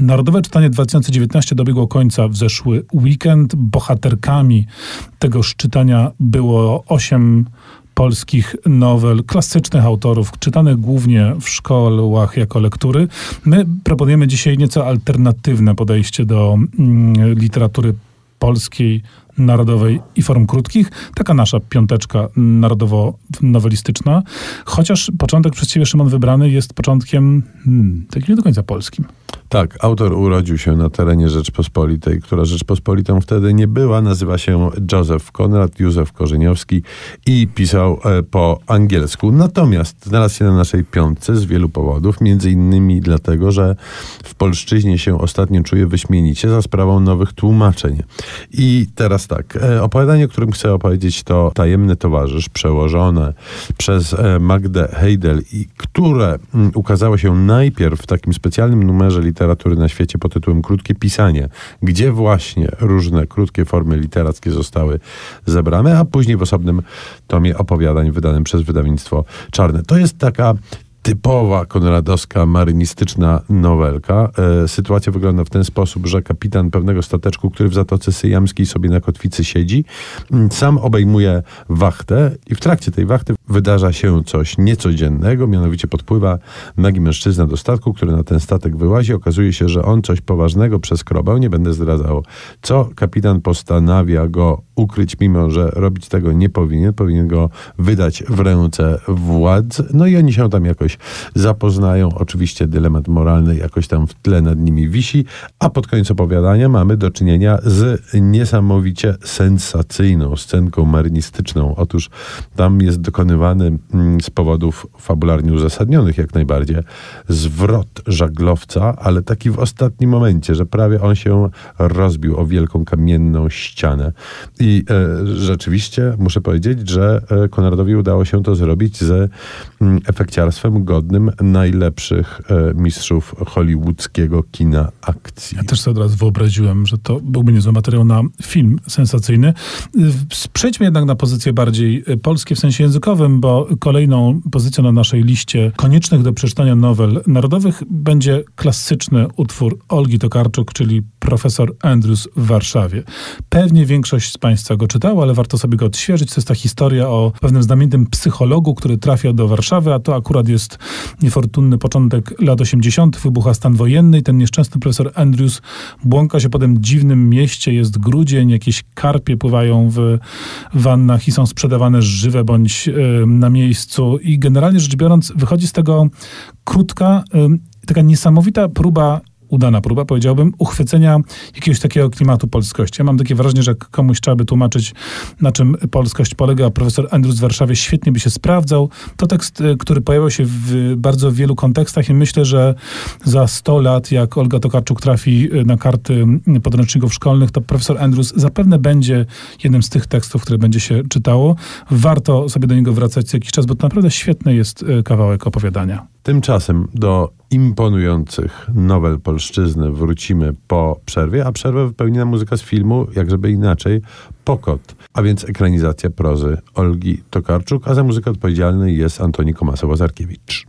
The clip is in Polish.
Narodowe Czytanie 2019 dobiegło końca w zeszły weekend. Bohaterkami tegoż czytania było osiem polskich nowel, klasycznych autorów, czytanych głównie w szkołach jako lektury. My proponujemy dzisiaj nieco alternatywne podejście do mm, literatury polskiej, narodowej i form krótkich. Taka nasza piąteczka narodowo-nowelistyczna. Chociaż początek przez ciebie, Szymon, wybrany jest początkiem hmm, takim nie do końca polskim. Tak, autor urodził się na terenie Rzeczpospolitej, która Rzeczpospolitą wtedy nie była. Nazywa się Józef Konrad, Józef Korzeniowski i pisał e, po angielsku. Natomiast znalazł się na naszej piątce z wielu powodów, między innymi dlatego, że w polszczyźnie się ostatnio czuje wyśmienicie za sprawą nowych tłumaczeń. I teraz tak, e, opowiadanie, o którym chcę opowiedzieć, to Tajemny Towarzysz, przełożone przez e, Magdę Heidel, i które mm, ukazało się najpierw w takim specjalnym numerze literatury na świecie pod tytułem Krótkie Pisanie, gdzie właśnie różne krótkie formy literackie zostały zebrane, a później w osobnym tomie opowiadań wydanym przez wydawnictwo Czarne. To jest taka typowa konradowska marynistyczna nowelka. E, sytuacja wygląda w ten sposób, że kapitan pewnego stateczku, który w Zatoce Syjamskiej sobie na kotwicy siedzi, mm, sam obejmuje wachtę i w trakcie tej wachty wydarza się coś niecodziennego, mianowicie podpływa nagi mężczyzna do statku, który na ten statek wyłazi. Okazuje się, że on coś poważnego przeskrobał, nie będę zdradzał, co kapitan postanawia go ukryć, mimo że robić tego nie powinien, powinien go wydać w ręce władz. No i oni się tam jakoś zapoznają. Oczywiście dylemat moralny jakoś tam w tle nad nimi wisi, a pod koniec opowiadania mamy do czynienia z niesamowicie sensacyjną scenką marynistyczną. Otóż tam jest dokonywany mm, z powodów fabularnie uzasadnionych jak najbardziej zwrot żaglowca, ale taki w ostatnim momencie, że prawie on się rozbił o wielką kamienną ścianę. I e, rzeczywiście muszę powiedzieć, że e, Konradowi udało się to zrobić ze mm, efekciarstwem godnym najlepszych e, mistrzów hollywoodzkiego kina akcji. Ja też sobie od razu wyobraziłem, że to byłby niezły materiał na film sensacyjny. Przejdźmy jednak na pozycje bardziej e, polskie w sensie językowym, bo kolejną pozycją na naszej liście koniecznych do przeczytania nowel narodowych będzie klasyczny utwór Olgi Tokarczuk, czyli Profesor Andrews w Warszawie. Pewnie większość z Państwa go czytała, ale warto sobie go odświeżyć. To jest ta historia o pewnym znamienitym psychologu, który trafia do Warszawy, a to akurat jest niefortunny początek lat 80., wybucha stan wojenny i ten nieszczęsny profesor Andrews błąka się po tym dziwnym mieście, jest grudzień, jakieś karpie pływają w wannach i są sprzedawane żywe bądź y, na miejscu i generalnie rzecz biorąc wychodzi z tego krótka, y, taka niesamowita próba udana próba, powiedziałbym, uchwycenia jakiegoś takiego klimatu polskości. Ja mam takie wrażenie, że komuś trzeba by tłumaczyć, na czym polskość polega. Profesor Andrews w Warszawie świetnie by się sprawdzał. To tekst, y, który pojawiał się w bardzo wielu kontekstach i myślę, że za 100 lat, jak Olga Tokarczuk trafi y, na karty y, podręczników szkolnych, to profesor Andrews zapewne będzie jednym z tych tekstów, które będzie się czytało. Warto sobie do niego wracać co jakiś czas, bo to naprawdę świetny jest kawałek opowiadania. Tymczasem do imponujących nowel polszczyzny wrócimy po przerwie, a przerwę wypełni nam muzyka z filmu, jak żeby inaczej, Pokot, a więc ekranizacja prozy Olgi Tokarczuk, a za muzykę odpowiedzialny jest Antoni Komasowo-Zarkiewicz.